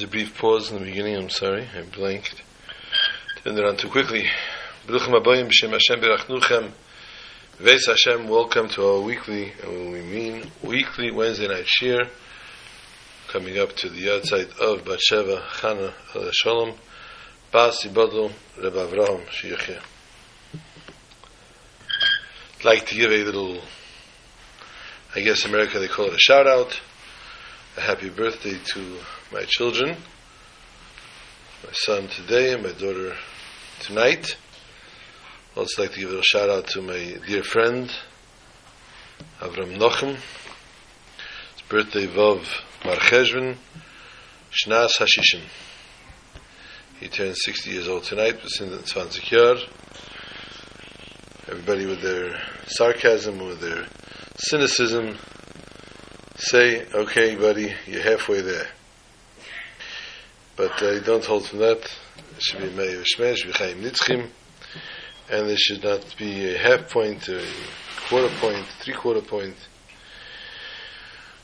There's a brief pause in the beginning. I'm sorry, I blanked. Turned on too quickly. Baruchim Abayim B'Shem Hashem Berachnuchem. Veis Hashem, welcome to our weekly, and when we mean weekly Wednesday night shir, coming up to the outside of Batsheva Chana Al Shalom, Bas Yibadlu Reb Avraham Shiyachir. I'd like to give a little, I guess in America they call it a shout out, a happy birthday to my children, my son today and my daughter tonight. I'd also like to give a shout out to my dear friend, Avram Nochem. His birthday Vav Marcheshvan, Shnas Hashishin. He turned 60 years old tonight, within 20 year. Everybody with their sarcasm, with their cynicism, say, okay, buddy, you're halfway there. But uh, don't hold from that. It should be Meir Shmesh, V'chaim Nitzchim, and there should not be a half point, a quarter point, three quarter point.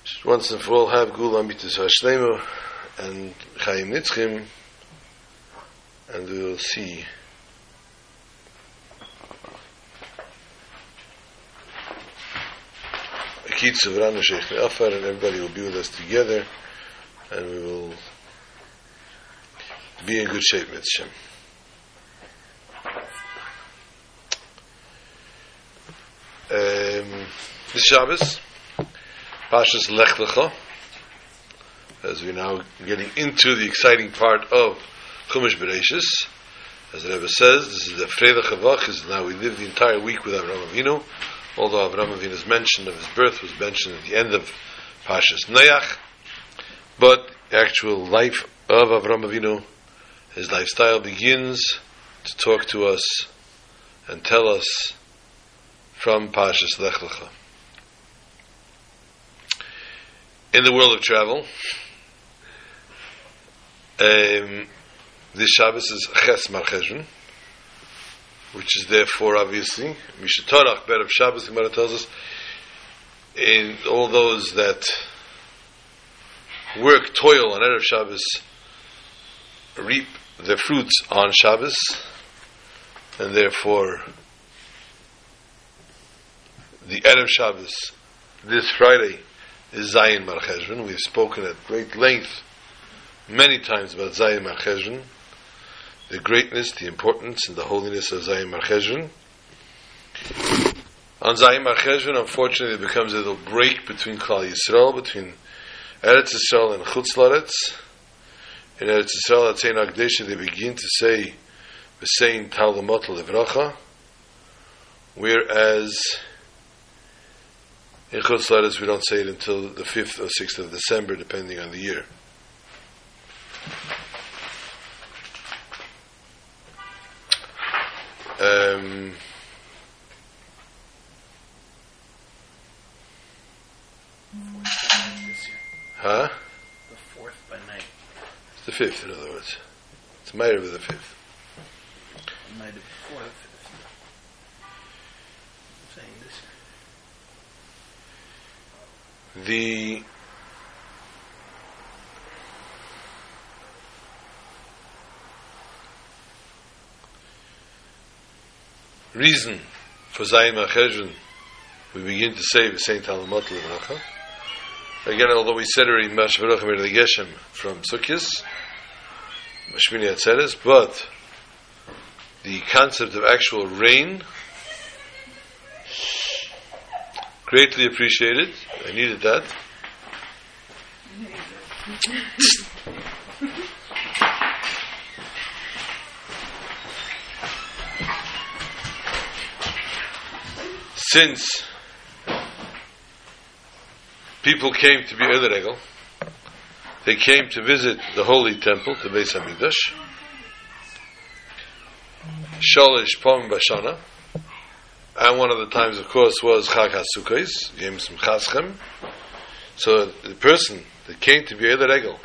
Should once and for all have Gula Mitzvah Hashlemu and Chaim Nitzchim, and we will see. Kids of Ranu Sheikh Afar, and everybody will be with us together, and we will be in good shape, Mitzvah. Um, this Shabbos, Pashas Lech Lecha, as we're now getting into the exciting part of Chumash Bereshis. As the Rebbe says, this is the Freda Chavach, is now we live the entire week with Avraham Avinu, although Avraham Avinu's mention of his birth was mentioned at the end of Pashas Noach, but actual life of Avraham Avinu, his lifestyle begins to talk to us and tell us from Pashas Lech Lecha. In the world of travel, um, this Shabbos is Ches Marcheshvan, which is therefore obviously Mishatorach Bet of Shabbos. Gemara tells us in all those that work toil on erev Shabbos reap their fruits on Shabbos, and therefore the erev Shabbos this Friday is Zayin Marcheshvan. We've spoken at great length many times about Zayin Marcheshvan the greatness, the importance, and the holiness of Zayin Marcheshvan. On Zayin Marcheshvan, unfortunately, it becomes a little break between Klal Yisrael, between Eretz Yisrael and Chutz Laretz. In Eretz Yisrael, at Sein Agdesha, they begin to say, V'sein Talamot Levracha, whereas in Chutz Laretz, we don't say it until the 5th or 6th of December, depending on the year. Um, huh? The fourth by night. It's the fifth, in other words. It's Meir of the fifth. Night of the fourth. I'm saying this. The reason for Zayin Marcheshvan, we begin to say the Saint Talamot Levracha. Again, although we said already Mashvarach Mir Geshem from Sukkis, Atzeres, but the concept of actual rain, greatly appreciated. I needed that. Since people came to be Regel, they came to visit the holy temple, the Beis Hamikdash, Shalish Pom Bashana, and one of the times, of course, was Chag HaSukkos, James Chaschem. So the person that came to be Regel,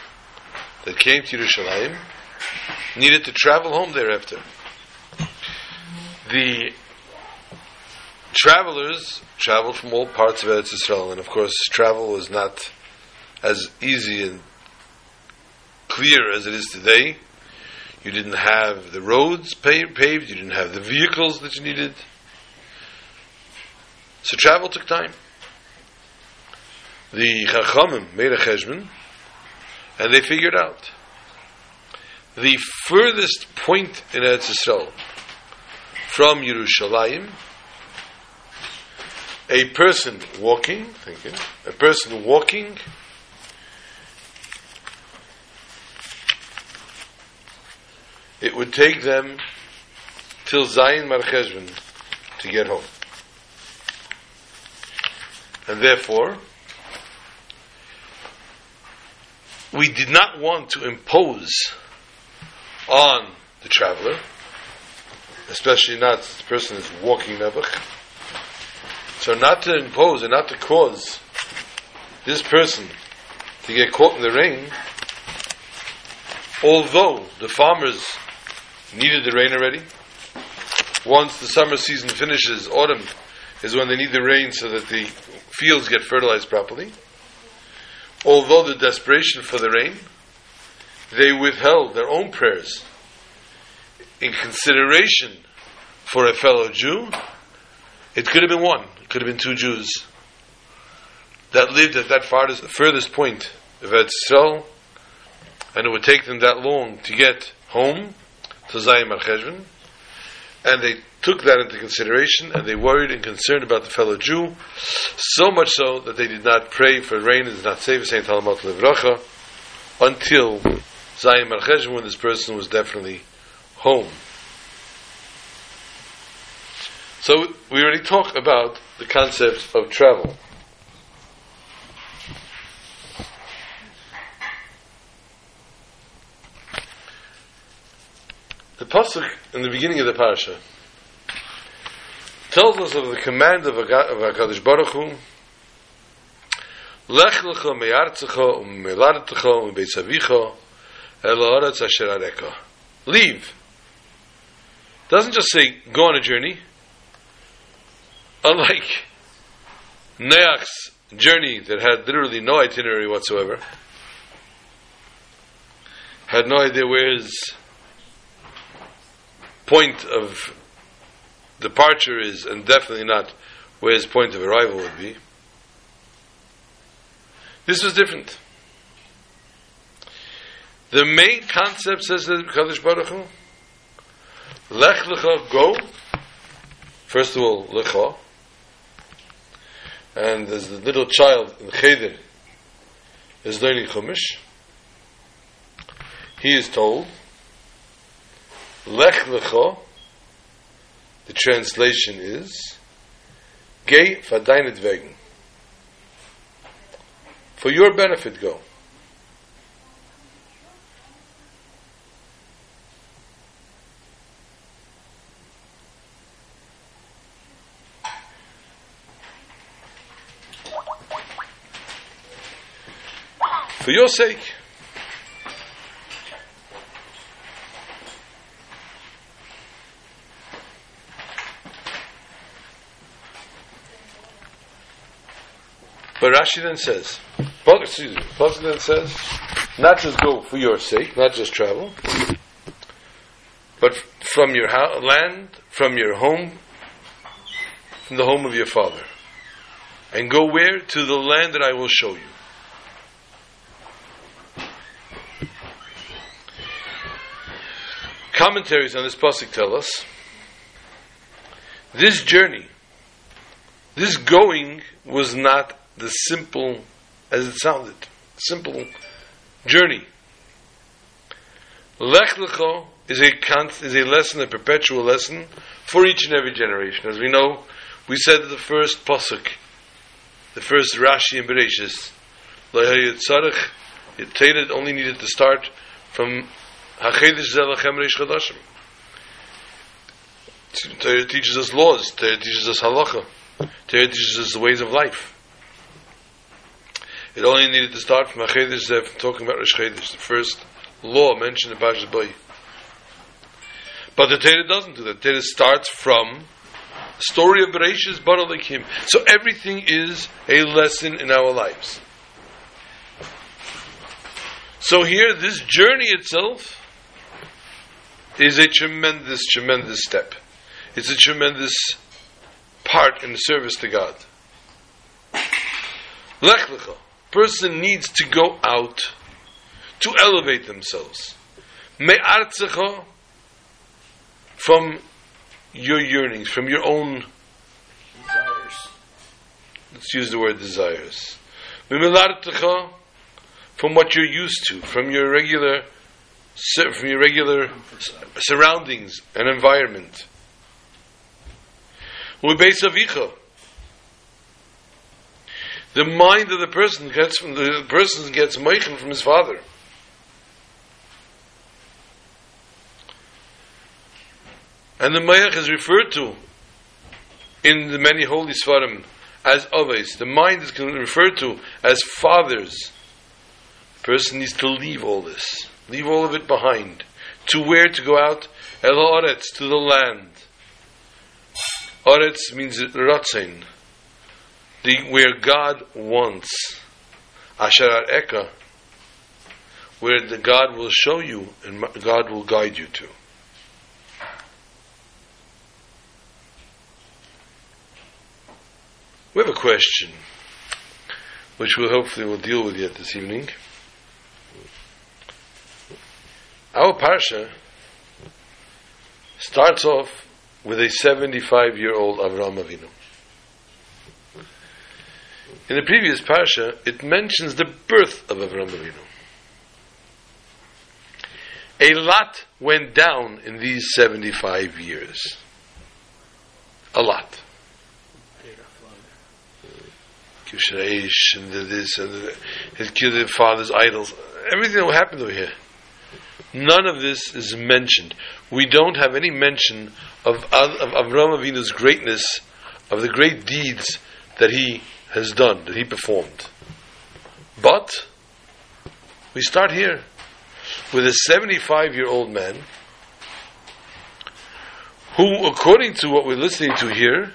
that came to Yerushalayim, needed to travel home thereafter. The travelers traveled from all parts of Eretz Yisrael, and of course, travel was not as easy and clear as it is today. You didn't have the roads paved, you didn't have the vehicles that you needed. So travel took time. The Chachamim made a cheshbon, and they figured out the furthest point in Eretz Yisrael from Yerushalayim, a person walking, thank you, a person walking it would take them till Zayin Marcheshvan to get home. And therefore, we did not want to impose on the traveler, especially not the person who's walking Nebuch. So not to impose and not to cause this person to get caught in the rain, although the farmers needed the rain already. Once the summer season finishes, autumn is when they need the rain so that the fields get fertilized properly. Although the desperation for the rain, they withheld their own prayers in consideration for a fellow Jew. It could have been one, it could have been two Jews that lived at that farthest, furthest point of Eretz and it would take them that long to get home to Zayim al and they took that into consideration and they worried and concerned about the fellow Jew, so much so that they did not pray for rain and did not say Saint Talamat Levracha until Zayim al when this person was definitely home. So we already talked about the concept of travel. The pasuk in the beginning of the parasha tells us of the command of Hakadosh Baruch Hu. Lech lecha me'artzecha u'me'lartecha u'beitzavicha el haaretz asher areka. Leave. Doesn't just say go on a journey. Unlike Noach's journey that had literally no itinerary whatsoever, had no idea where his point of departure is, and definitely not where his point of arrival would be. This was different. The main concept says that Kadosh Baruch Hu, Lech Lecha, go. First of all, Lecha. And there's the little child in Cheder is learning Chumash. He is told, Lech lecho, the translation is, Geh verdeinet wegen. For your benefit go. For your sake. But Rashi then says, excuse me, Pasuk then says, not just go for your sake, not just travel, but from your land, from your home, from the home of your father. And go where? To the land that I will show you. Commentaries on this pasuk tell us this journey, this going was not the simple, as it sounded, simple journey. Lech Lecho is a is a lesson, a perpetual lesson for each and every generation. As we know, we said the first pasuk, the first Rashi and Bereshis, Tzarech, it only needed to start from Hachedish Zelachem Reish Chadashim. Torah teaches us laws. Torah teaches us halacha. Torah teaches us the ways of life. It only needed to start from Achedesh Zev, talking about Rosh Chedesh, the first law mentioned in Parashat Boy. But the Torah doesn't do that. The Torah starts from story of Bereshis Baralakim. So everything is a lesson in our lives. So here, this journey itself is a tremendous, tremendous step. It's a tremendous part in service to God. Lech lecha. Person needs to go out to elevate themselves. Me'artzecha from your yearnings, from your own, Desires. let's use the word desires. From what you're used to, from your regular, from your regular surroundings and environment. U'beis avicha. The mind of the person gets from the person gets meichen from his father. And the Mayach is referred to in the many holy Svarim as Aves. The mind is referred to as fathers. The person needs to leave all this, leave all of it behind. To where to go out? El Oretz, to the land. Oretz means Ratzain, the, where God wants. Asher Eka, where the God will show you and God will guide you to. We have a question, which we'll hopefully will deal with yet this evening. Our parsha starts off with a 75-year-old Avram Avinu. In the previous parsha, it mentions the birth of Avram Avinu. A lot went down in these 75 years. A lot. Kishreish and the this and the, his killed his father's idols. Everything that happened over here. None of this is mentioned. We don't have any mention of, of, of Avram Avinu's greatness, of the great deeds that he has done, that he performed. But we start here with a 75 year old man who, according to what we're listening to here,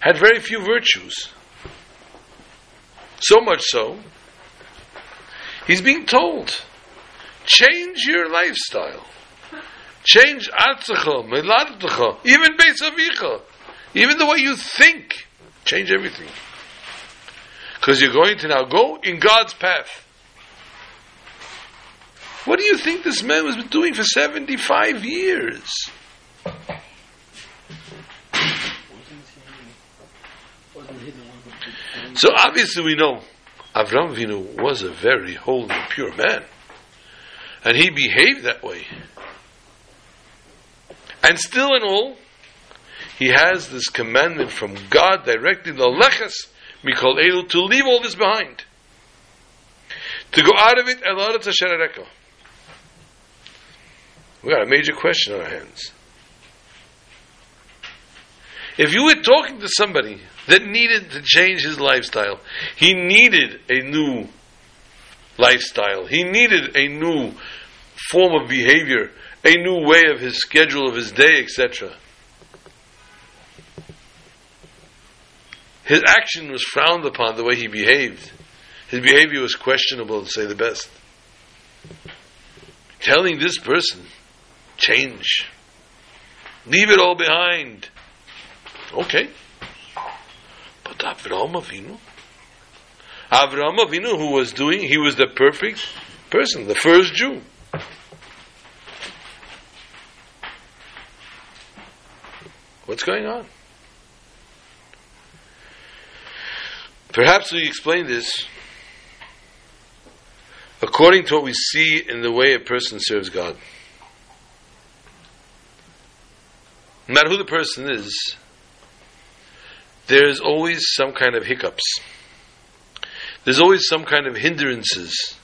had very few virtues. So much so, he's being told, change your lifestyle. Change atzacha, meladtecha, even beis even the way you think. Change everything. Because you're going to now go in God's path. What do you think this man was doing for 75 years? So obviously we know Avram Avinu was a very holy, and pure man. And he behaved that way. And still in all, he has this commandment from God directly, Leches Mikol Elu, to leave all this behind. To go out of it, El Aretz Asher Ereka. We got a major question on our hands. If you were talking to somebody that needed to change his lifestyle, he needed a new lifestyle, he needed a new form of behavior, a new way of his schedule of his day, etc. His action was frowned upon the way he behaved. His behavior was questionable, to say the best. Telling this person, change. Leave it all behind. Okay. But Avraham Avinu? Avraham Avinu, who was doing, he was the perfect person, the first Jew. What's going on? Perhaps we explain this according to what we see in the way a person serves God. No matter who the person is, there is always some kind of hiccups. There's always some kind of hindrances,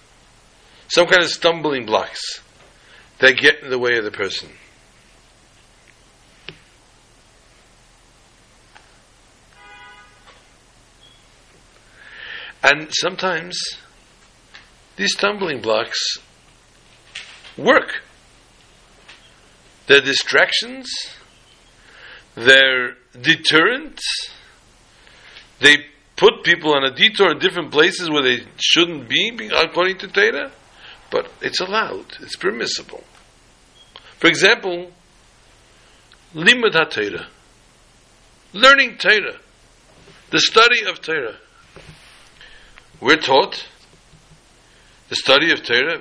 some kind of stumbling blocks that get in the way of the person. And sometimes these stumbling blocks work. They're distractions, they're deterrents, they put people on a detour in different places where they shouldn't be, according to Torah, but it's allowed. It's permissible. For example, limud ha learning Torah, the study of Torah. We're taught the study of Torah.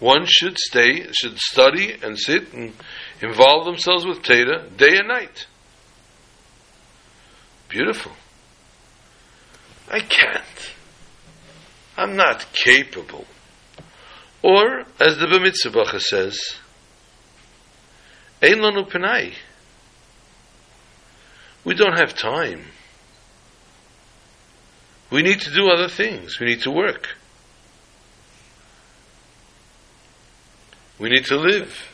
One should stay, should study and sit and involve themselves with Torah day and night. Beautiful. I can't. I'm not capable. Or, as the B'mitzvah says, Ein lanu. We don't have time. We need to do other things. We need to work. We need to live.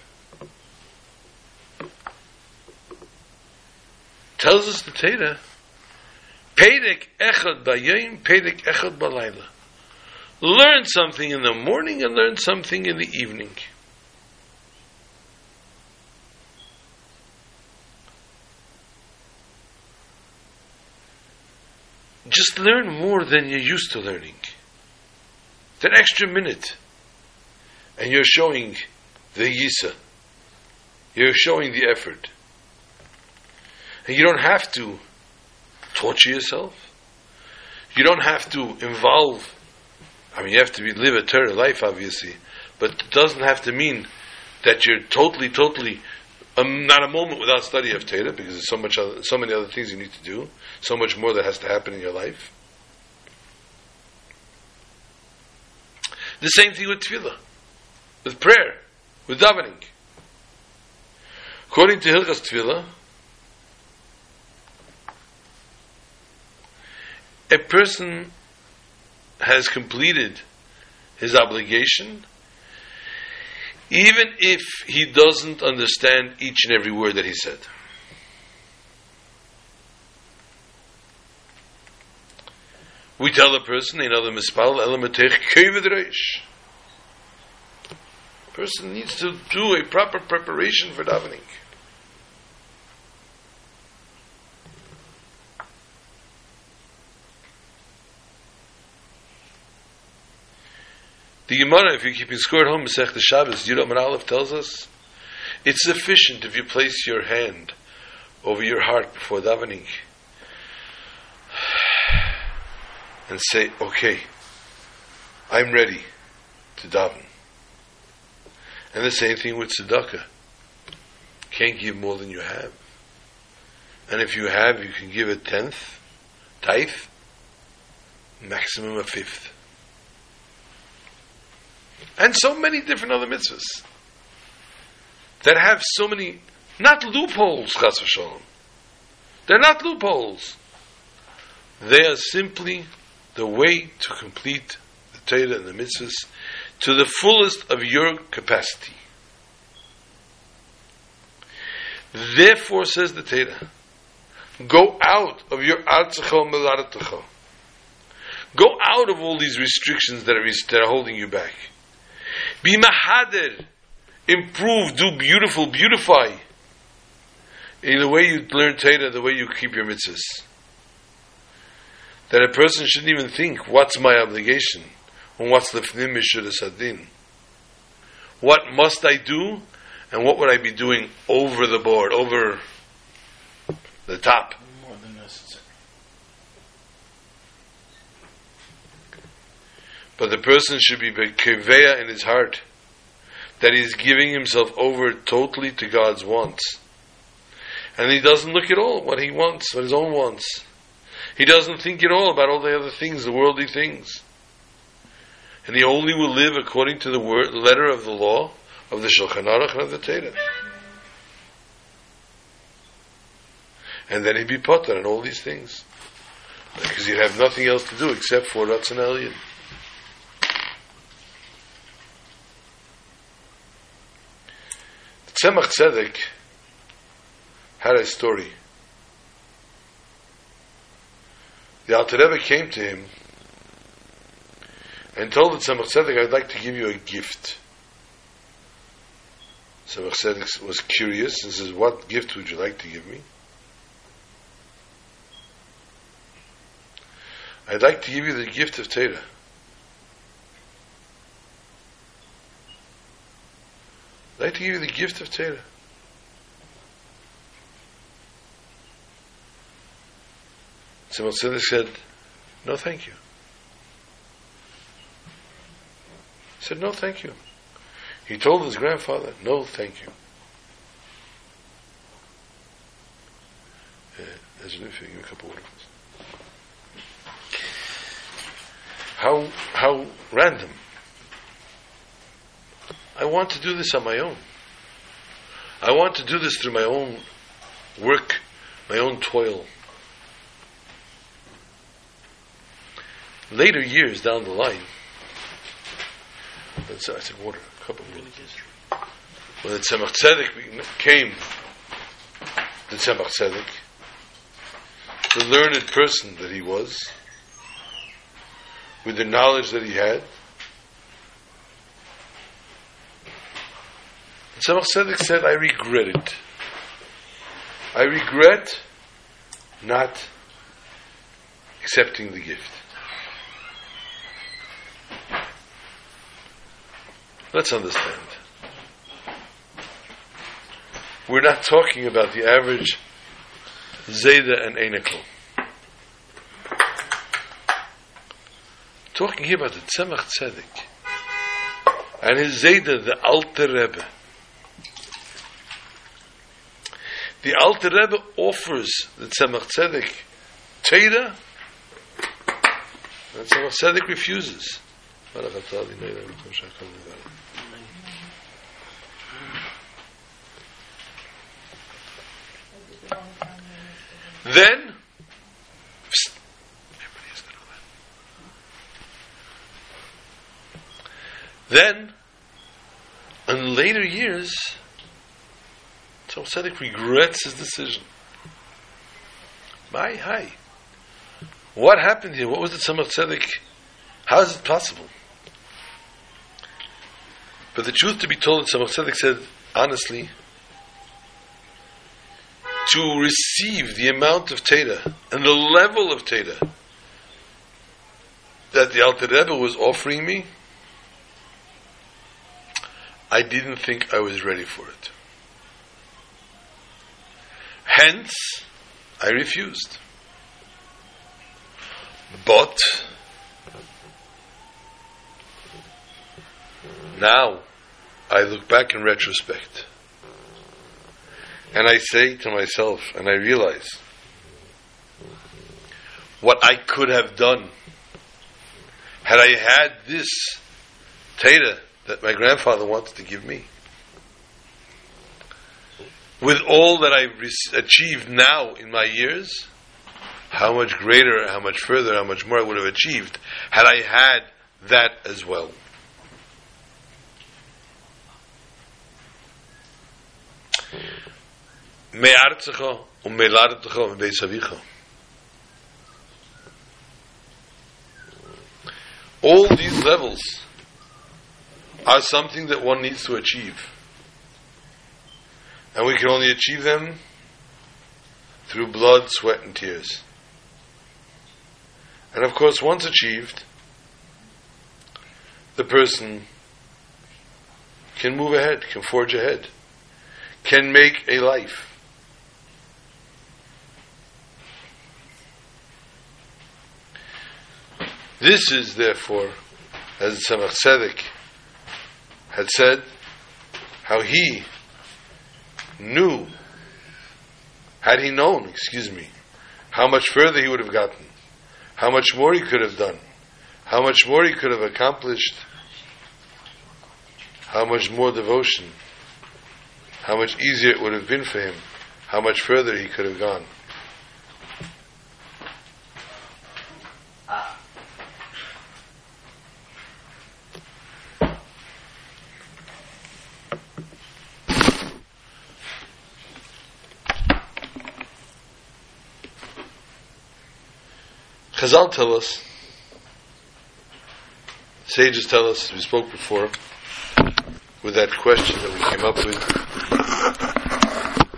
Tells us the Torah, Pedek echad bayim, pedek echad balayla. Learn something in the morning and learn something in the evening. Just learn more than you're used to learning. That extra minute, and you're showing the yisa. You're showing the effort. And you don't have to torture yourself. You don't have to involve. I mean, you have to be, live a Torah life, obviously, but it doesn't have to mean that you're totally, totally, um, not a moment without study of Torah, because there's so much, other, so many other things you need to do, so much more that has to happen in your life. The same thing with tefillah, with prayer, with davening. According to Hilchas Tefillah, a person has completed his obligation even if he doesn't understand each and every word that he said. We tell a person, another mispal, elamatech reish. Person needs to do a proper preparation for davening. The Gemara, if you're keeping score at home, Masech the Shabbos, Yudam and Aleph tells us, it's sufficient if you place your hand over your heart before davening and say, okay, I'm ready to daven. And the same thing with tzedakah. Can't give more than you have. And if you have, you can give a tenth, tithe, maximum a fifth. And so many different other mitzvahs that have so many, not loopholes, chas v'sholem. They're not loopholes. They are simply the way to complete the Torah and the mitzvahs to the fullest of your capacity. Therefore, says the Torah, go out of your artzecho melaratecho. Go out of all these restrictions that are, that are holding you back. Be mahader, improve, do beautiful, beautify. In the way you learn Torah, the way you keep your mitzvahs. That a person shouldn't even think, what's my obligation? And what's the fnim sadin? What must I do? And what would I be doing over the board, over the top? More than necessary. But the person should be keveya in his heart that he's giving himself over totally to God's wants. And he doesn't look at all what he wants, what his own wants. He doesn't think at all about all the other things, the worldly things. And he only will live according to the word, letter of the law of the Shulchan Aruch and of the Torah. And then he'd be potter and all these things. Because he'd have nothing else to do except for Ratzon Elyon. Tzemach Tzedek had a story. The Alter Rebbe came to him and told the Tzemach Tzedek, I'd like to give you a gift. Tzemach Tzedek was curious and says, what gift would you like to give me? I'd like to give you the gift of Torah. I'd like to give you the gift of Torah. Tzemach Tzedek said, no thank you. He said, no thank you. He told his grandfather, no thank you. Uh, there's a new thing, a couple of How, how random. I want to do this on my own. I want to do this through my own work, my own toil. Later years down the line, I said water, a couple of minutes. When the Tzemach Tzedek came, the Tzemach Tzedek, the learned person that he was, with the knowledge that he had, the Tzemach Tzedek said, I regret it. I regret not accepting the gift. Let's understand. We're not talking about the average Zayda and Einikel. Talking here about the Tzemach Tzedek and his Zayda, the Alter Rebbe. The Alter Rebbe offers the Tzemach Tzedek Torah, and Tzemach Tzedek refuses. Then, then, in later years, Tzemach Tzedek regrets his decision. My hi. What happened here? What was the Tzemach Tzedek? How is it possible? But the truth to be told, some Tzemach Tzedek said, honestly, to receive the amount of Teda and the level of Teda that the Alter Rebbe was offering me, I didn't think I was ready for it. Hence, I refused. But now I look back in retrospect and I say to myself and I realize what I could have done had I had this Teda that my grandfather wanted to give me. With all that I've re- achieved now in my years, how much greater, how much further, how much more I would have achieved had I had that as well. מארצך ומלארתך ומבית אביך. All these levels are something that one needs to achieve. And we can only achieve them through blood, sweat, and tears. And of course, once achieved, the person can move ahead, can forge ahead, can make a life. This is therefore, as Tzemach Tzedek had said, how he knew, had he known, excuse me, how much further he would have gotten, how much more he could have done, how much more he could have accomplished, how much more devotion, how much easier it would have been for him, how much further he could have gone. Chazal tell us, sages tell us, we spoke before, with that question that we came up with,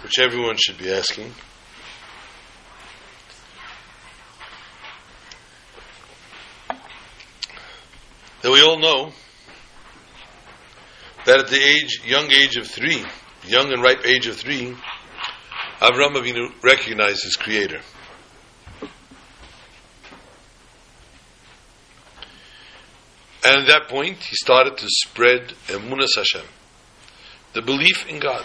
which everyone should be asking. that we all know that at the age, young age of three, young and ripe age of three, Avram Avinu recognized his creator. And at that point, he started to spread Emunas Hashem, the belief in God.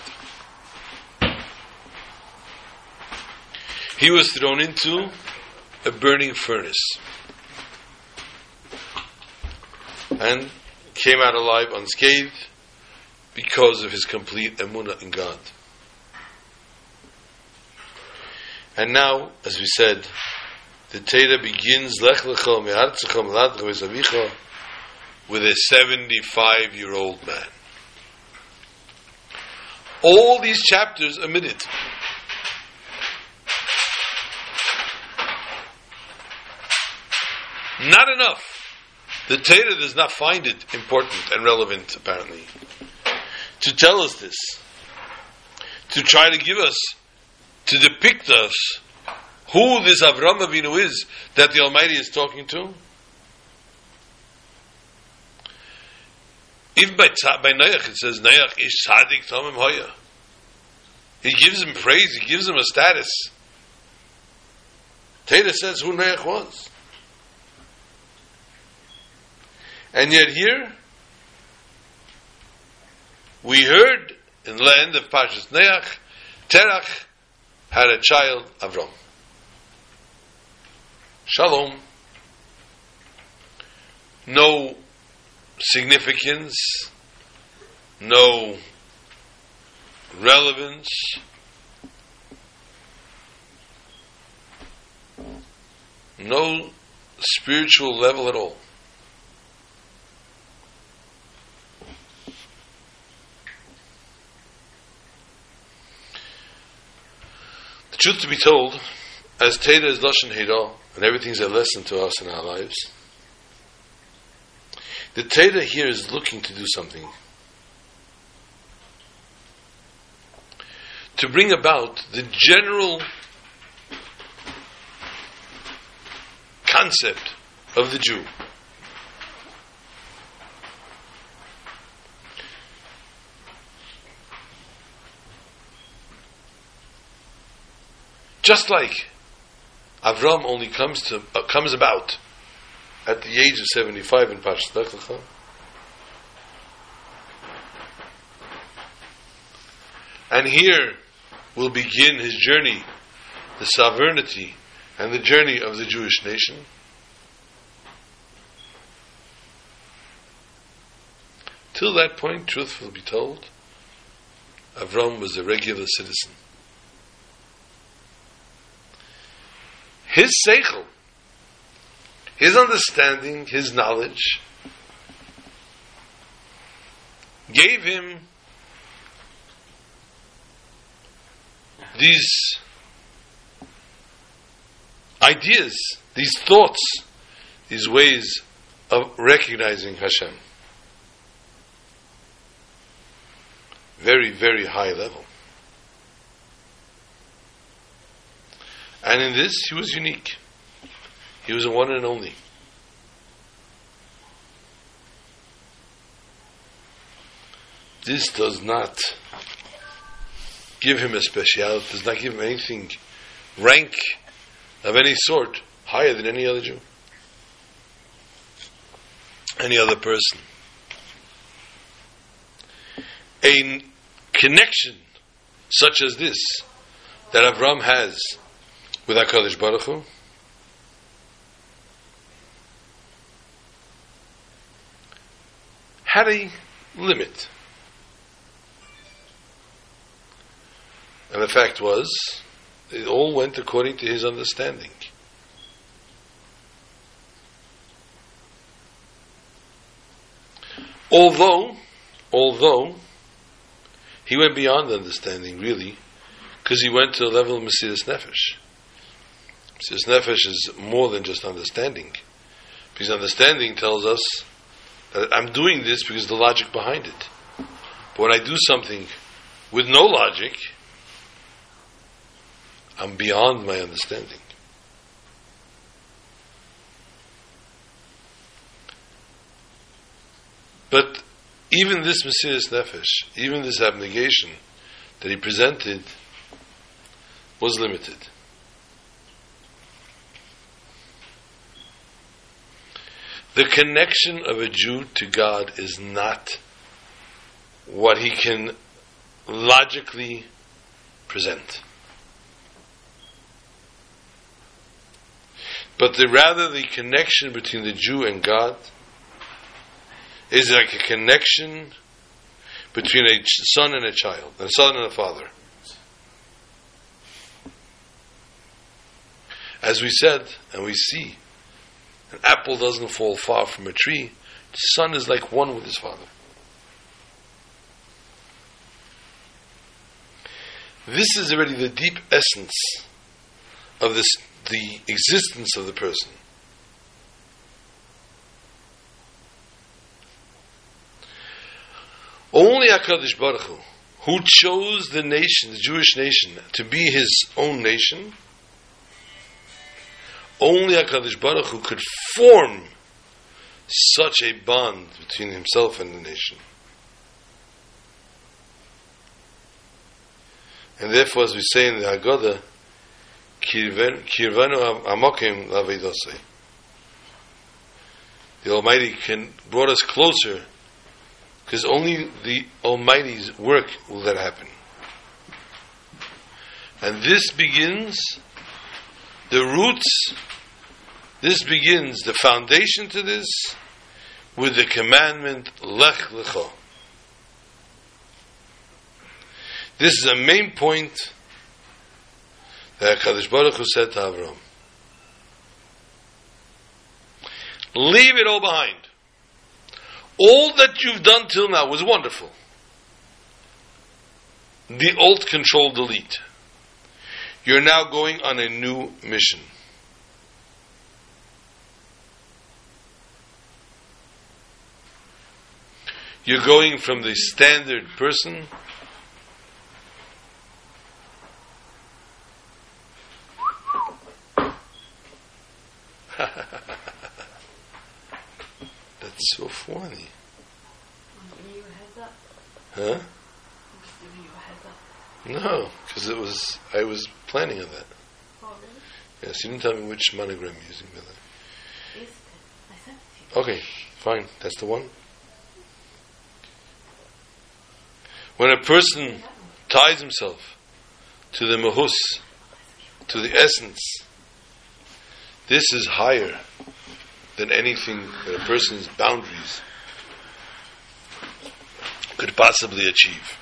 He was thrown into a burning furnace and came out alive unscathed because of his complete emunah in God. And now, as we said, the Torah begins Lech Lecha Me'artzecha Me'latcha Ve'zavicha with a 75 year old man. All these chapters omitted. Not enough. The Torah does not find it important and relevant, apparently, to tell us this, to try to give us, to depict us who this Avram Avinu is that the Almighty is talking to. Even by, by Noach, it says, Noach is Sadik Tomim Hoya. He gives him praise, he gives him a status. Torah says who Noach was. And yet here, we heard in the land of Pashas Neach, Terach had a child, Avram. Shalom. No significance, no relevance. No spiritual level at all. The truth to be told, as Teda is Lashon Hira, and everything's a lesson to us in our lives, the Teda here is looking to do something. To bring about the general concept of the Jew. Just like Avram only comes to uh, comes about at the age of 75 in Parshas and here will begin his journey, the sovereignty and the journey of the Jewish nation. Till that point, truth will be told, Avram was a regular citizen. his seichel, his understanding, his knowledge, gave him these ideas, these thoughts, these ways of recognizing Hashem. Very, very high level. And in this, he was unique. He was a one and only. This does not give him a speciality, does not give him anything, rank of any sort, higher than any other Jew, any other person. A connection such as this that Avram has with HaKadosh Baruch Hu? Had a limit. And the fact was, it all went according to his understanding. Although, although, he went beyond understanding, really, because he went to the level of Mesiris Nefesh. Mesiris Nefesh is more than just understanding. Because understanding tells us Uh, I'm doing this because the logic behind it. But when I do something with no logic, I'm beyond my understanding. But even this Mesiris Nefesh, even this abnegation that he presented, was limited. The connection of a Jew to God is not what he can logically present. But the, rather the connection between the Jew and God is like a connection between a son and a child, a son and a father. As we said, and we see, an apple doesn't fall far from a tree. The son is like one with his father. This is already the deep essence of this, the existence of the person. Only HaKadosh Baruch Hu, who chose the nation, the Jewish nation, to be his own nation, only HaKadosh Baruch Hu could form such a bond between himself and the nation. And therefore, as we say in the Haggadah, Kirvanu Amokim Lavedosei. The Almighty can brought us closer because only the Almighty's work will that happen. And this begins the roots, this begins the foundation to this with the commandment Lech Lecho. This is a main point that Kadosh Baruch Hu said to Avram. Leave it all behind. All that you've done till now was wonderful. The alt control delete. You're now going on a new mission. You're going from the standard person That's so funny. Huh? No, because it was I was planning on that. Oh, really? Yes, you didn't tell me which monogram you're using. By the way. Is it? I sent it to you. Okay, fine. That's the one. When a person ties himself to the mahus, to the essence, this is higher than anything that a person's boundaries could possibly achieve.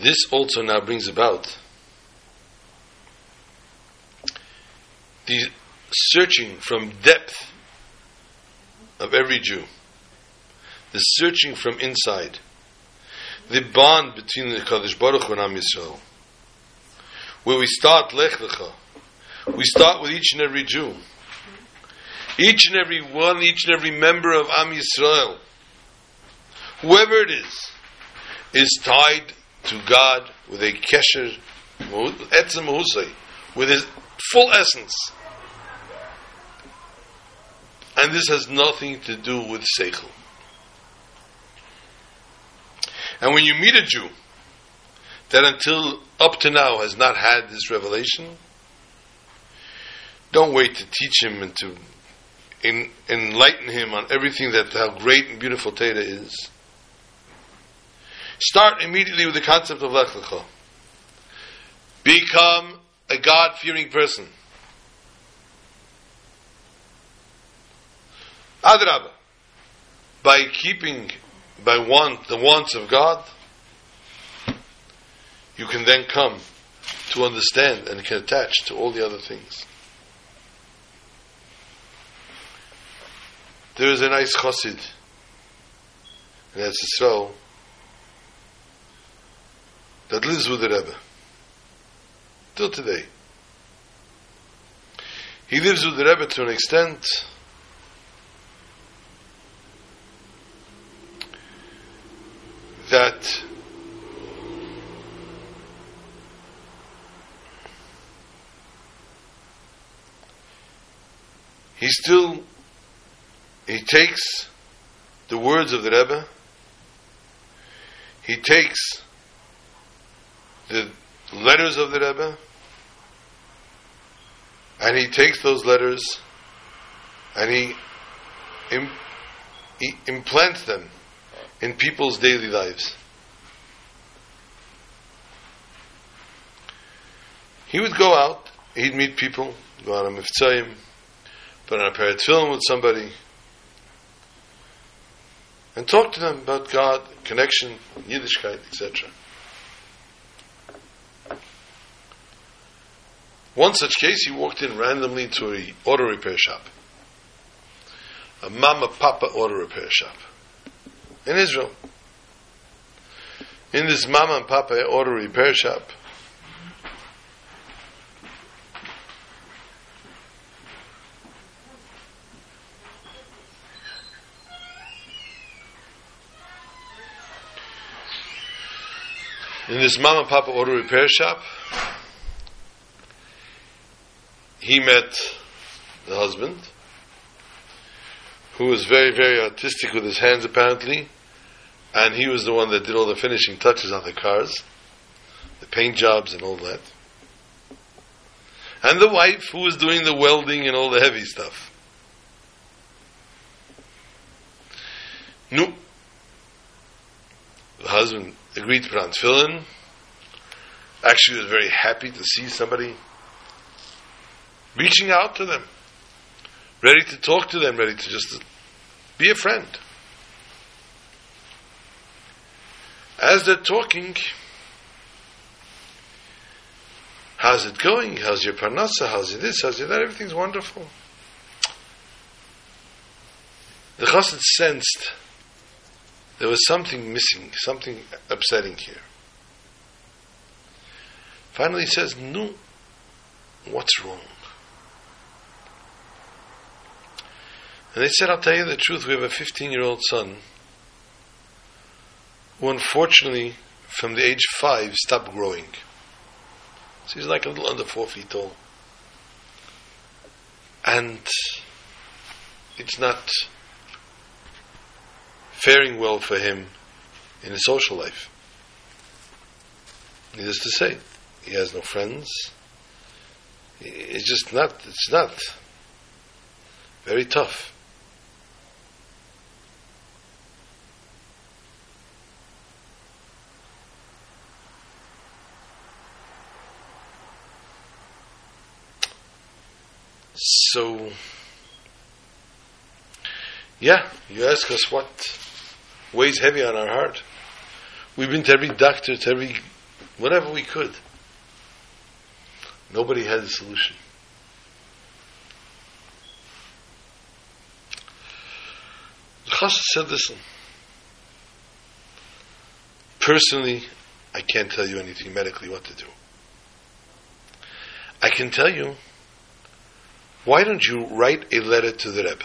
This also now brings about the searching from depth of every Jew, the searching from inside, the bond between the Kadosh Baruch Hu and Am Yisrael, where we start Lech Lecha, we start with each and every Jew, each and every one, each and every member of Am Yisrael, whoever it is, is tied to God with a kesher, etzem with his full essence. And this has nothing to do with seichel. And when you meet a Jew that until up to now has not had this revelation, don't wait to teach him and to en- enlighten him on everything that how great and beautiful Torah is. Start immediately with the concept of Lech Lecha. Become a God fearing person. Adrabah. By keeping, by want, the wants of God, you can then come to understand and can attach to all the other things. There is a nice chassid in Eretz Yisrael that lives with the Rebbe. Till today. He lives with the Rebbe to an extent that he still he takes the words of the Rebbe he takes the letters of the Rebbe, and he takes those letters and he, he implants them in people's daily lives. He would go out, he'd meet people, go on a mivtzaim, put on a pair of film with somebody, and talk to them about God, connection, Yiddishkeit, etc. One such case, he walked in randomly to a auto repair shop, a mama papa auto repair shop in Israel. In this mama and papa auto repair shop, in this mama and papa auto repair shop, he met the husband, who was very, very artistic with his hands apparently, and he was the one that did all the finishing touches on the cars, the paint jobs and all that. And the wife who was doing the welding and all the heavy stuff. No. The husband agreed to put on tefillin. Actually, was very happy to see somebody reaching out to them, ready to talk to them, ready to just be a friend. As they're talking, how's it going? How's your parnasa? How's it this? How's it that? Everything's wonderful. The chassid sensed there was something missing, something upsetting here. Finally, he says, "No, what's wrong?" And they said, I'll tell you the truth, we have a 15 year old son who unfortunately, from the age five, stopped growing. So he's like a little under four feet tall. And it's not faring well for him in his social life. Needless to say, he has no friends. It's just not, it's not very tough. So, yeah, you ask us what weighs heavy on our heart. We've been to every doctor, to every whatever we could. Nobody has a solution. The Chassid said, listen, personally, I can't tell you anything medically what to do. I can tell you why don't you write a letter to the Rebbe?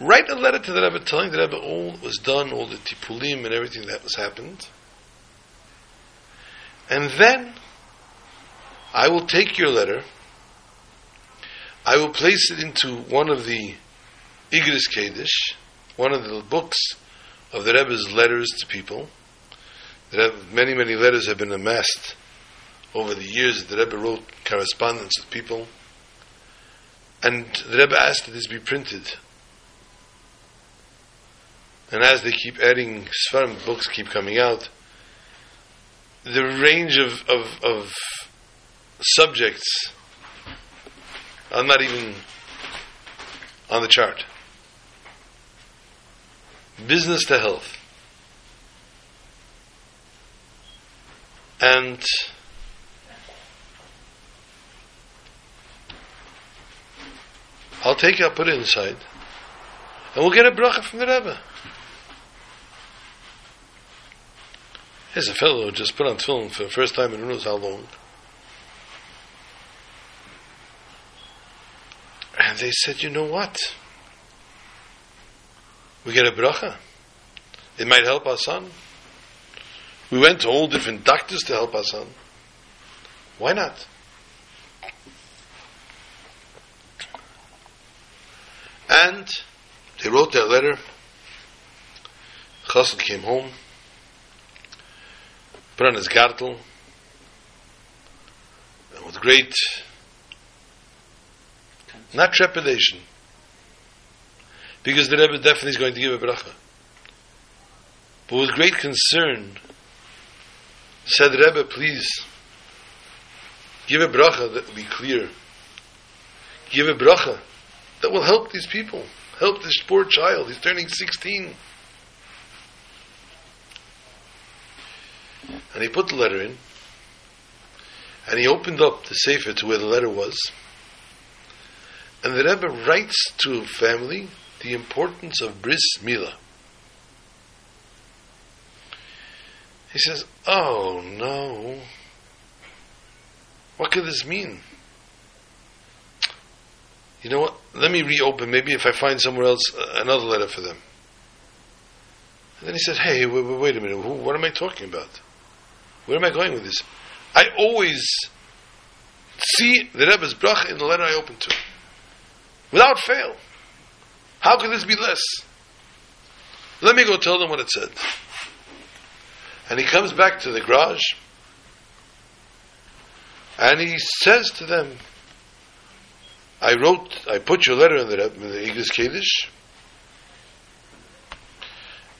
Write a letter to the Rebbe telling the Rebbe all that was done, all the tipulim and everything that was happened. And then I will take your letter, I will place it into one of the Igros Kodesh, one of the books of the Rebbe's letters to people. The Rebbe, many, many letters have been amassed over the years the Rebbe wrote correspondence with people, and the Rebbe asked that this be printed. And as they keep adding Sfarim, books keep coming out, the range of, of, of subjects are not even on the chart. Business to health. And I'll take it, I'll put it inside, and we'll get a bracha from the Rebbe. Here's a fellow who just put on film for the first time in who knows how long. And they said, you know what? We get a bracha. It might help our son. We went to all different doctors to help our son. Why not? And they wrote that letter. Chassid came home, put on his gartel, and with great, not trepidation, because the Rebbe definitely is going to give a bracha, but with great concern, said Rebbe, please, give a bracha that will be clear. Give a bracha that will help these people, help this poor child. He's turning 16. And he put the letter in, and he opened up the sefer to where the letter was. And the Rebbe writes to family the importance of bris milah. He says, "Oh no, what could this mean?" You know what? Let me reopen. Maybe if I find somewhere else uh, another letter for them. And then he said, "Hey, wait, wait a minute. Who, what am I talking about? Where am I going with this? I always see the Rebbe's bracha in the letter I open to, without fail. How could this be less? Let me go tell them what it said." And he comes back to the garage, and he says to them, I wrote, I put your letter in the, in the Igros Kodesh,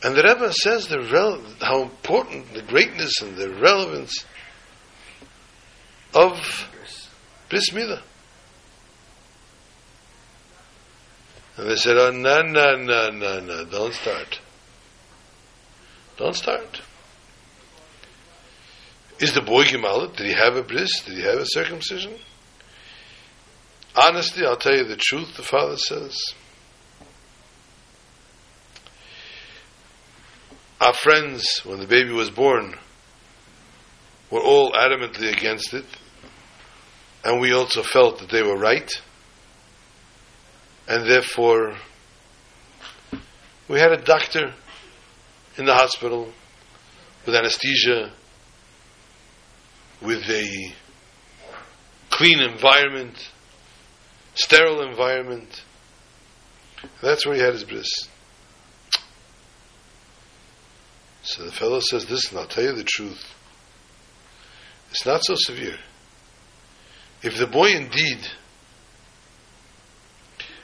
and the Rebbe says the how important the greatness and the relevance of Bris. And they said, oh, no, no, no, no, no, don't start. Don't start. Is the boy Gemalit? Did he have a bris? Did he have a circumcision? Honestly, I'll tell you the truth, the father says. Our friends, when the baby was born, were all adamantly against it, and we also felt that they were right, and therefore we had a doctor in the hospital with anesthesia, with a clean environment, sterile environment. That's where he had his bris. So the fellow says, Listen, I'll tell you the truth. It's not so severe. If the boy indeed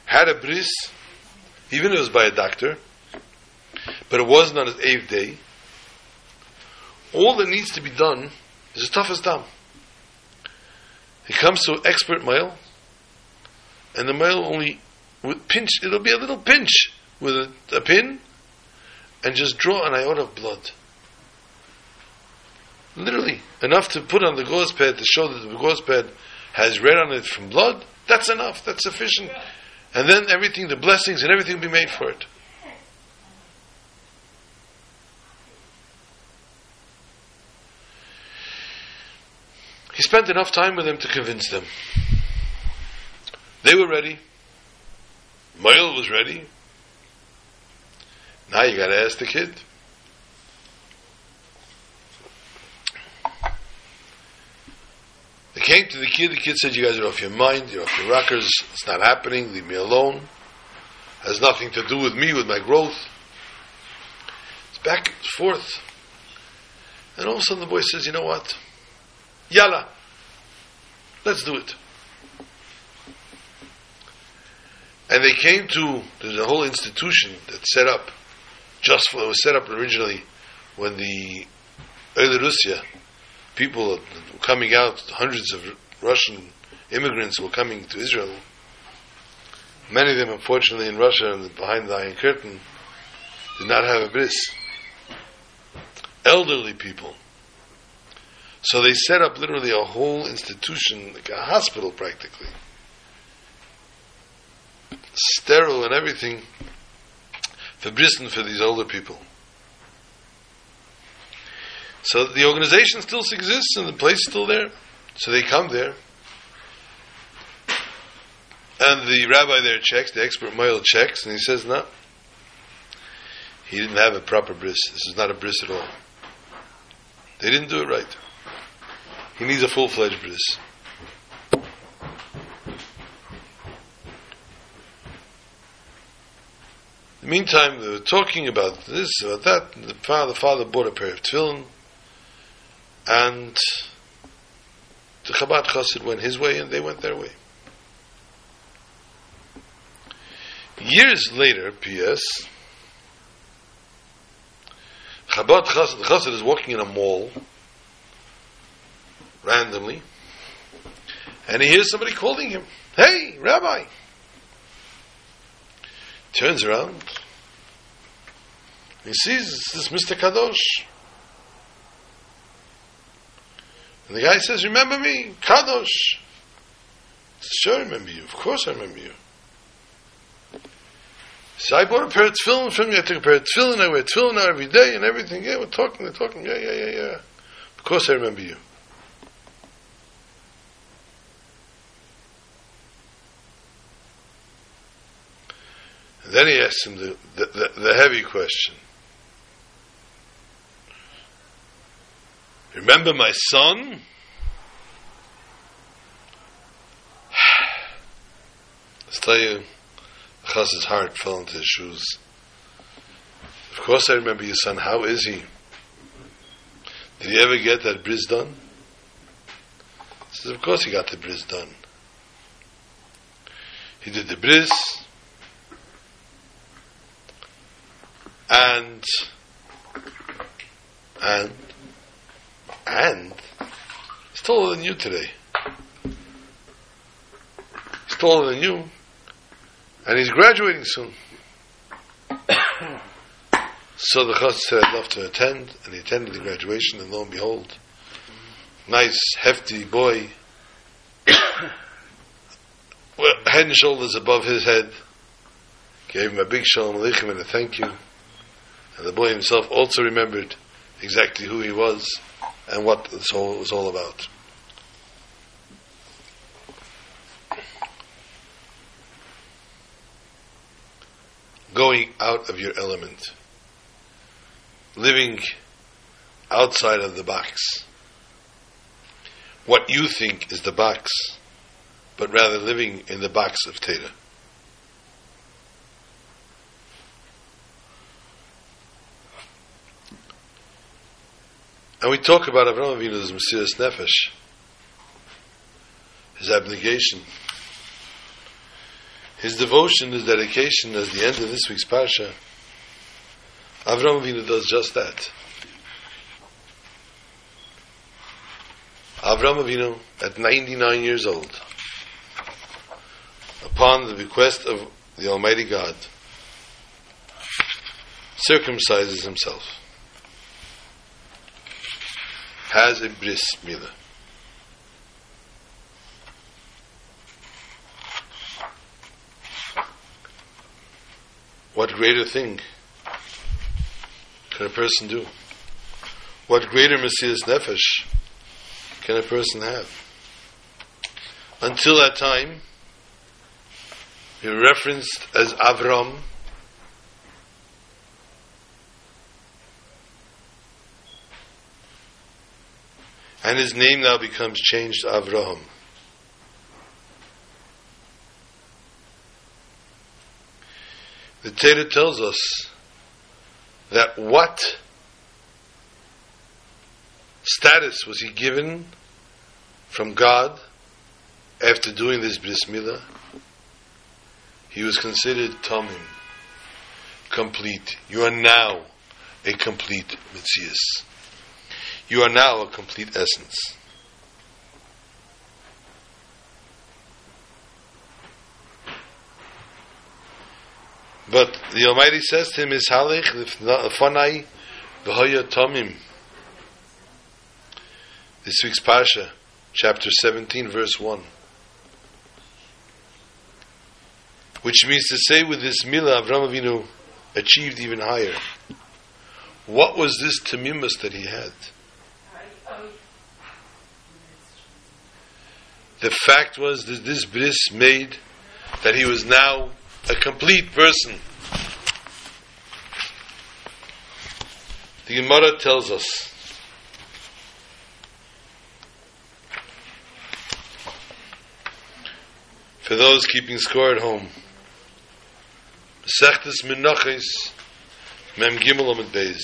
had a bris, even if it was by a doctor, but it wasn't on his eighth day, all that needs to be done is hatafas dam. He comes to expert mohel, and the mohel only with pinch, it'll be a little pinch with a, a pin, and just draw an iota of blood. Literally, enough to put on the gauze pad to show that the gauze pad has red on it from blood. That's enough. That's sufficient. And then everything, the blessings and everything will be made for it. He spent enough time with them to convince them. They were ready. Mohel was ready. Now you got to ask the kid. They came to the kid. The kid said, "You guys are off your mind. You're off your rockers. It's not happening. Leave me alone. It has nothing to do with me, with my growth." It's back and forth. And all of a sudden, the boy says, "You know what? Yalla, let's do it." And they came to there's a whole institution that's set up just for it was set up originally when the early Russia people were coming out, hundreds of Russian immigrants were coming to Israel. Many of them, unfortunately, in Russia and behind the Iron Curtain, did not have a bris. Elderly people. So they set up literally a whole institution, like a hospital practically. Sterile and everything for Britain for these older people. So the organization still exists and the place is still there. So they come there. And the rabbi there checks, the expert mohel checks, and he says, no. He didn't have a proper bris. This is not a bris at all. They didn't do it right. He needs a full fledged bris. The meantime, they were talking about this, about that. The father, the father bought a pair of tefillin, and the Chabad Chassid went his way, and they went their way. Years later, P.S., Chabad Chassid, Chassid is walking in a mall randomly, and he hears somebody calling him, Hey, Rabbi! Turns around, he sees this Mr. Kadosh. And the guy says, Remember me, Kadosh? Says, sure, I remember you. Of course I remember you. So I bought a pair of tefillin from you. I took a pair of tefillin. I wear tefillin now every day and everything. Yeah, we're talking, we're talking. Yeah, yeah, yeah, yeah. Of course I remember you. And then he asks him the, the, the, the heavy question. Remember my son? Let's tell you, Chaz's heart fell into his shoes. Of course I remember your son. How is he? Did he ever get that bris done? He says, of course he got the bris done. He did the bris, and and and he's taller than you today. He's taller than you, and he's graduating soon. so the chassid said, "I'd love to attend," and he attended the graduation. And lo and behold, nice, hefty boy, well, head and shoulders above his head, gave him a big shalom aleichem and a thank you. And the boy himself also remembered exactly who he was and what this whole was all about. Going out of your element, living outside of the box. What you think is the box, but rather living in the box of Torah. And we talk about Avraham Avinu's Mesiras Nefesh, his abnegation, his devotion, his dedication. At the end of this week's parsha, Avraham Avinu does just that. Avraham Avinu, at 99 years old, upon the bequest of the Almighty God, circumcises himself has a bris milah. What greater thing can a person do? What greater Mesiras Nefesh can a person have? Until that time, you're referenced as Avram, and his name now becomes changed to Avraham. The Torah tells us that what status was he given from God after doing this bris milah? He was considered tamim, complete. You are now a complete Metzias. You are now a complete essence. But the Almighty says to him, "Is halich fanai v'hoya tomim." This week's parsha, chapter seventeen, verse one, which means to say, with this milah, Avram Avinu achieved even higher. What was this tamimus that he had? The fact was that this bris made that he was now a complete person. The Gemara tells us for those keeping score at home, Sechtes Menachos, Mem Gimel Amud Beis.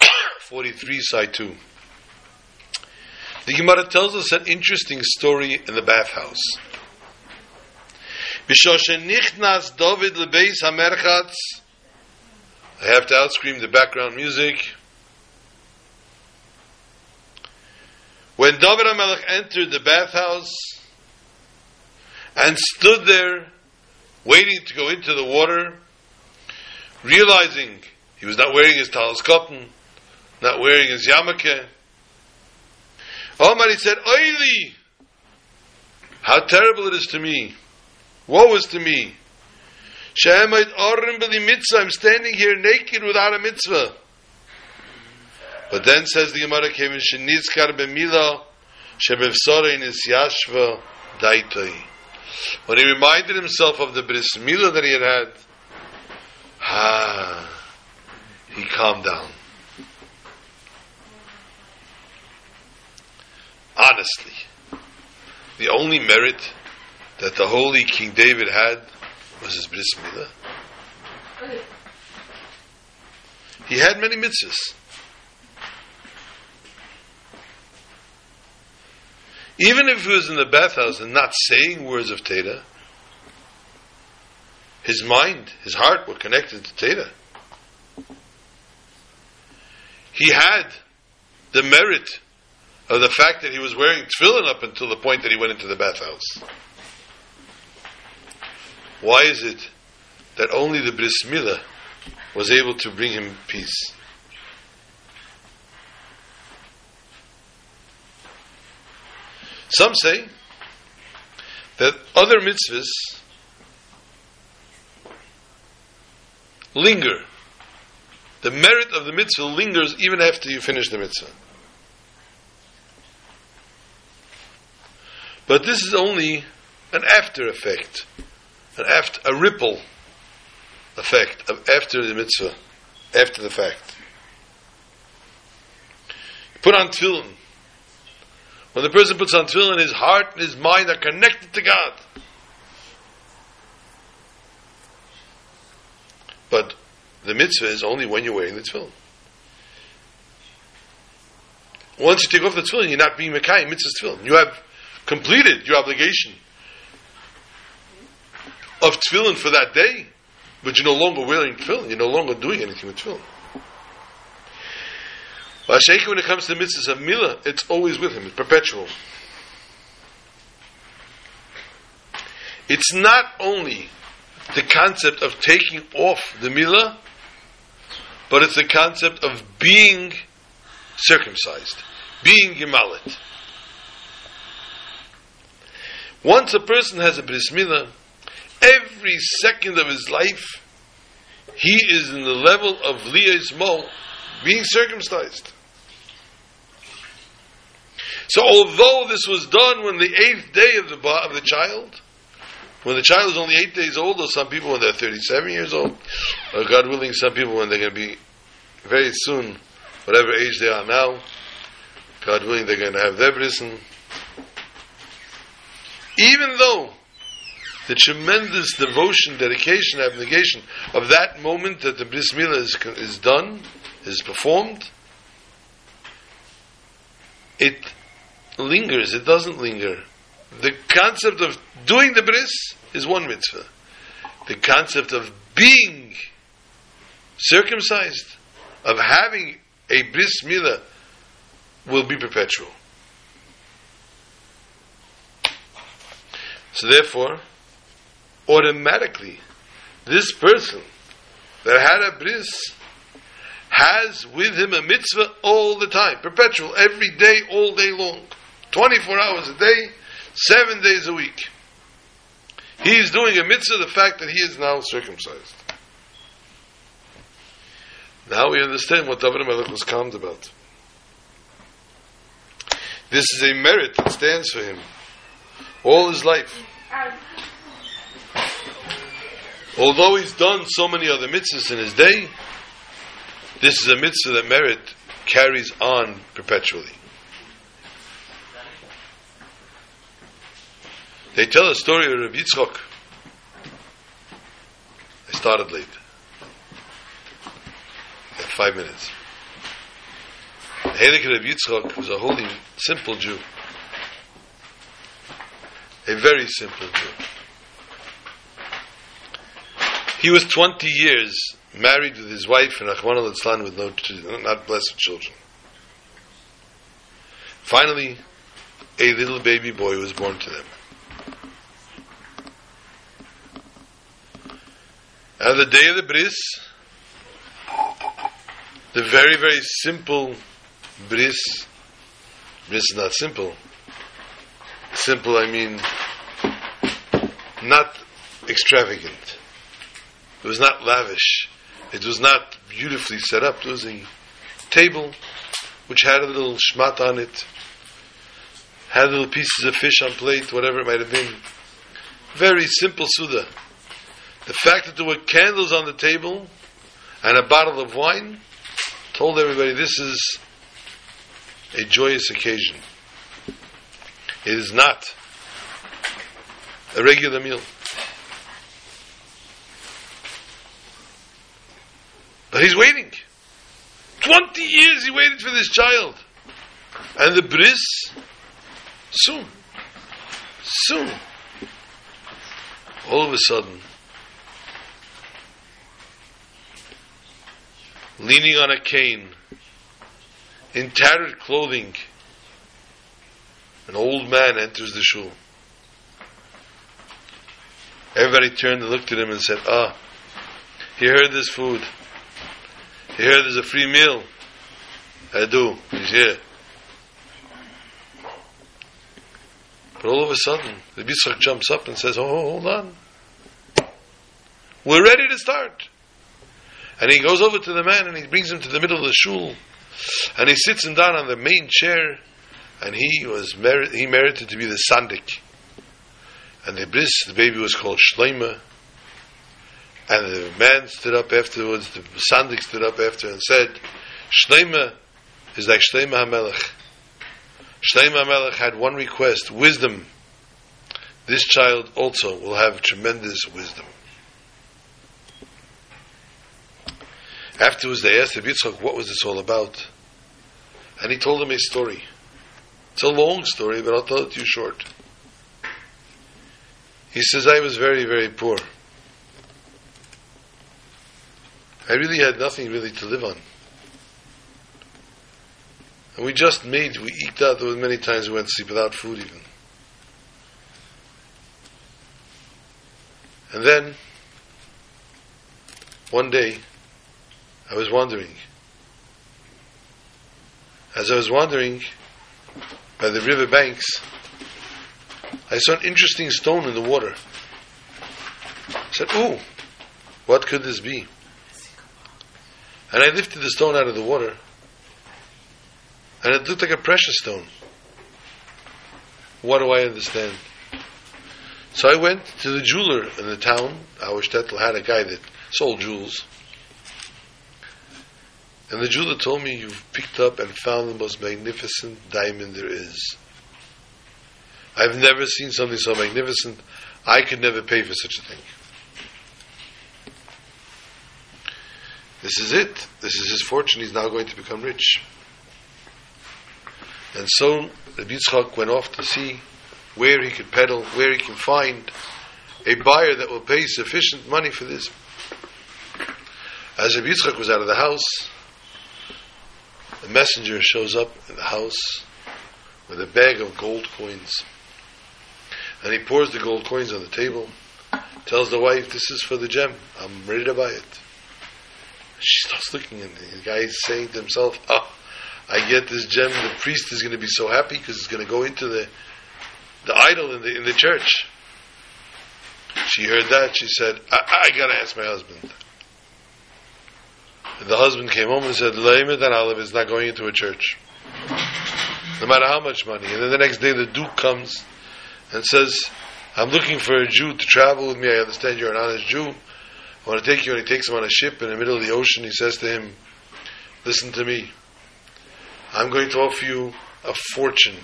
43, side 2. The Gemara tells us an interesting story in the bathhouse. I have to outscream the background music. When David HaMelech entered the bathhouse and stood there waiting to go into the water, realizing he was not wearing his talis katan, not wearing his yarmulke, Omar, he said, Oili! How terrible it is to me. Woe is to me. Shemait Orim B'li Mitzvah. I'm standing here naked without a mitzvah. But then says the Gemara, Kevin Shenitzkar B'mila Shebevsore Nis Yashva Daitoi. When he reminded himself of the bris milah that he had had, ah, he calmed down. Honestly, the only merit that the holy King David had was his bris milah. He had many mitzvahs. Even if he was in the bathhouse and not saying words of Torah, his mind, his heart were connected to Torah. He had the merit of the fact that he was wearing tefillin up until the point that he went into the bathhouse. Why is it that only the bris milah was able to bring him peace? Some say that other mitzvahs linger. The merit of the mitzvah lingers even after you finish the mitzvah. But this is only an after effect, an after, a ripple effect of after the mitzvah, after the fact. Put on tefillin. When the person puts on tefillin, his heart and his mind are connected to God. But the mitzvah is only when you're wearing the tefillin. Once you take off the tefillin, you're not being Mekai, mitzvah's tefillin. You have completed your obligation of tefillin for that day, but you're no longer wearing tefillin. You're no longer doing anything with tefillin. Vasheka, when it comes to the mitzvahs of Milah, it's always with him, it's perpetual. It's not only the concept of taking off the Milah, but it's the concept of being circumcised, being Gemalit. Once a person has a bris milah, every second of his life, he is in the level of liyas mo, being circumcised. So, although this was done when the eighth day of the of the child, when the child is only eight days old, or some people when they're thirty-seven years old, or God willing, some people when they're going to be very soon, whatever age they are now, God willing, they're going to have their brism. Even though the tremendous devotion, dedication, abnegation of that moment that the bris milah is, is done, is performed, it lingers, it doesn't linger. The concept of doing the bris is one mitzvah. The concept of being circumcised, of having a bris milah, will be perpetual. So therefore, automatically, this person that had a bris has with him a mitzvah all the time, perpetual, every day, all day long. 24 hours a day, seven days a week. He is doing a mitzvah, the fact that he is now circumcised. Now we understand what David Melech was calmed about. This is a merit that stands for him all his life. Although he's done so many other mitzvahs in his day, this is a mitzvah that merit carries on perpetually. They tell a story of Yitzchok. I started late. At five minutes. Heilig Reb Yitzchak was a holy, simple Jew. A very simple Jew. He was 20 years married with his wife and Achman al with no, not blessed children. Finally, a little baby boy was born to them. And the day of the bris, the very, very simple bris, bris is not simple. Simple, I mean, not extravagant. It was not lavish. It was not beautifully set up. It was a table which had a little shmat on it, had little pieces of fish on plate, whatever it might have been. Very simple Seudah. The fact that there were candles on the table and a bottle of wine told everybody this is a joyous occasion. It is not a regular meal. But he's waiting. 20 years he waited for this child. And the bris, soon, soon, all of a sudden, leaning on a cane, in tattered clothing, an old man enters the shul. Everybody turned and looked at him and said, Ah, he heard this food. Here, there's a free meal. I do. He's here. But all of a sudden, the Yitzchak jumps up and says, Oh, hold on. We're ready to start. And he goes over to the man and he brings him to the middle of the shul. And he sits him down on the main chair. And he was he merited to be the sandik. And the bris, the baby was called Shleima. And the man stood up afterwards, the Sandik stood up after and said, Shleima is like Shleima HaMelech. Shleima HaMelech had one request, wisdom. This child also will have tremendous wisdom. Afterwards they asked the Yitzchak, what was this all about? And he told them a story. It's a long story, but I'll tell it to you short. He says, I was very, very poor. I really had nothing really to live on. And we just made, we eked out, there were many times we went to sleep without food even. And then, one day, I was wandering. As I was wandering by the river banks, I saw an interesting stone in the water. I said, Ooh, what could this be? And I lifted the stone out of the water, and it looked like a precious stone. What do I understand? So I went to the jeweler in the town. Our shtetl had a guy that sold jewels. And the jeweler told me, You've picked up and found the most magnificent diamond there is. I've never seen something so magnificent. I could never pay for such a thing. This is it. This is his fortune. He's now going to become rich. And so Rabbi Yitzchak went off to see where he could peddle, where he can find a buyer that will pay sufficient money for this. As Rabbi Yitzchak was out of the house, the messenger shows up in the house with a bag of gold coins. And he pours the gold coins on the table, tells the wife, This is for the gem. I'm ready to buy it. She starts looking, and the guy is saying to himself, "Oh, I get this gem. The priest is going to be so happy because it's going to go into the the idol in the in the church." She heard that. She said, "I, I got to ask my husband." The husband came home and said, "Leimed and Olive is not going into a church, no matter how much money." And then the next day, the duke comes and says, "I'm looking for a Jew to travel with me. I understand you're an honest Jew." I want to take you, and he takes him on a ship in the middle of the ocean. He says to him, Listen to me. I'm going to offer you a fortune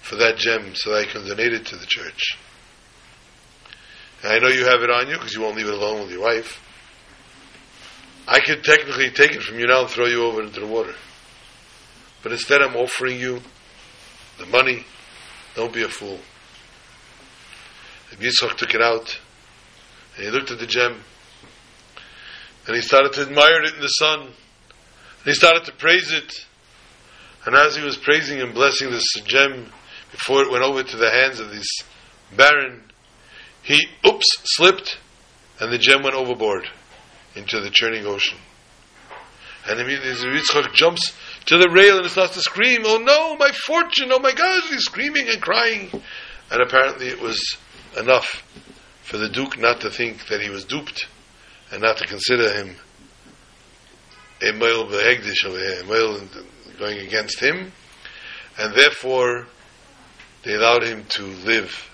for that gem so that I can donate it to the church. And I know you have it on you because you won't leave it alone with your wife. I could technically take it from you now and throw you over into the water. But instead, I'm offering you the money. Don't be a fool. And Yitzchak took it out, and he looked at the gem, and he started to admire it in the sun, and he started to praise it. And as he was praising and blessing this gem before it went over to the hands of this baron, he, oops, slipped, and the gem went overboard into the churning ocean. And immediately Yitzchak jumps to the rail and starts to scream, Oh no, my fortune, oh my God, he's screaming and crying. And apparently it was enough for the Duke not to think that he was duped and not to consider him a male behegdish over here, a male going against him. And therefore, they allowed him to live.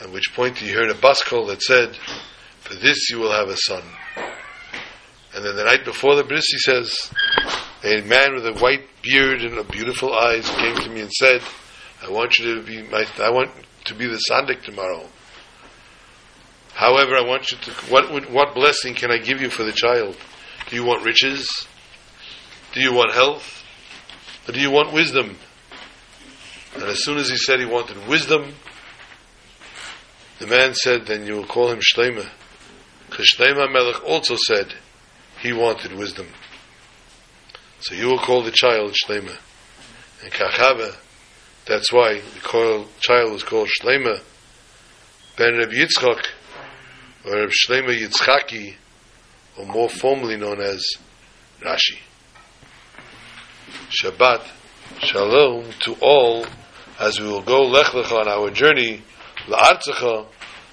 At which point he heard a bas kol that said, For this you will have a son. And then the night before the bris, he says, a man with a white beard and beautiful eyes came to me and said, "I want you to be my. I want to be the sandik tomorrow. However, I want you to. What what blessing can I give you for the child? Do you want riches? Do you want health? Or do you want wisdom?" And as soon as he said he wanted wisdom, the man said, "Then you will call him Shlema." Because Shlema Melech also said he wanted wisdom. So you will call the child Shlema. And Kachava, that's why the child was called Shlema. Ben Reb Yitzchak, or Reb Shlema Yitzchaki, or more formally known as Rashi. Shabbat, Shalom to all, as we will go Lech Lecha on our journey, La'artzecha,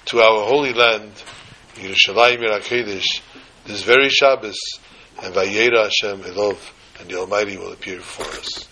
to our holy land, Yerushalayim Ir HaKodesh, this very Shabbos, and Vayera Hashem Elov, and the Almighty will appear before us.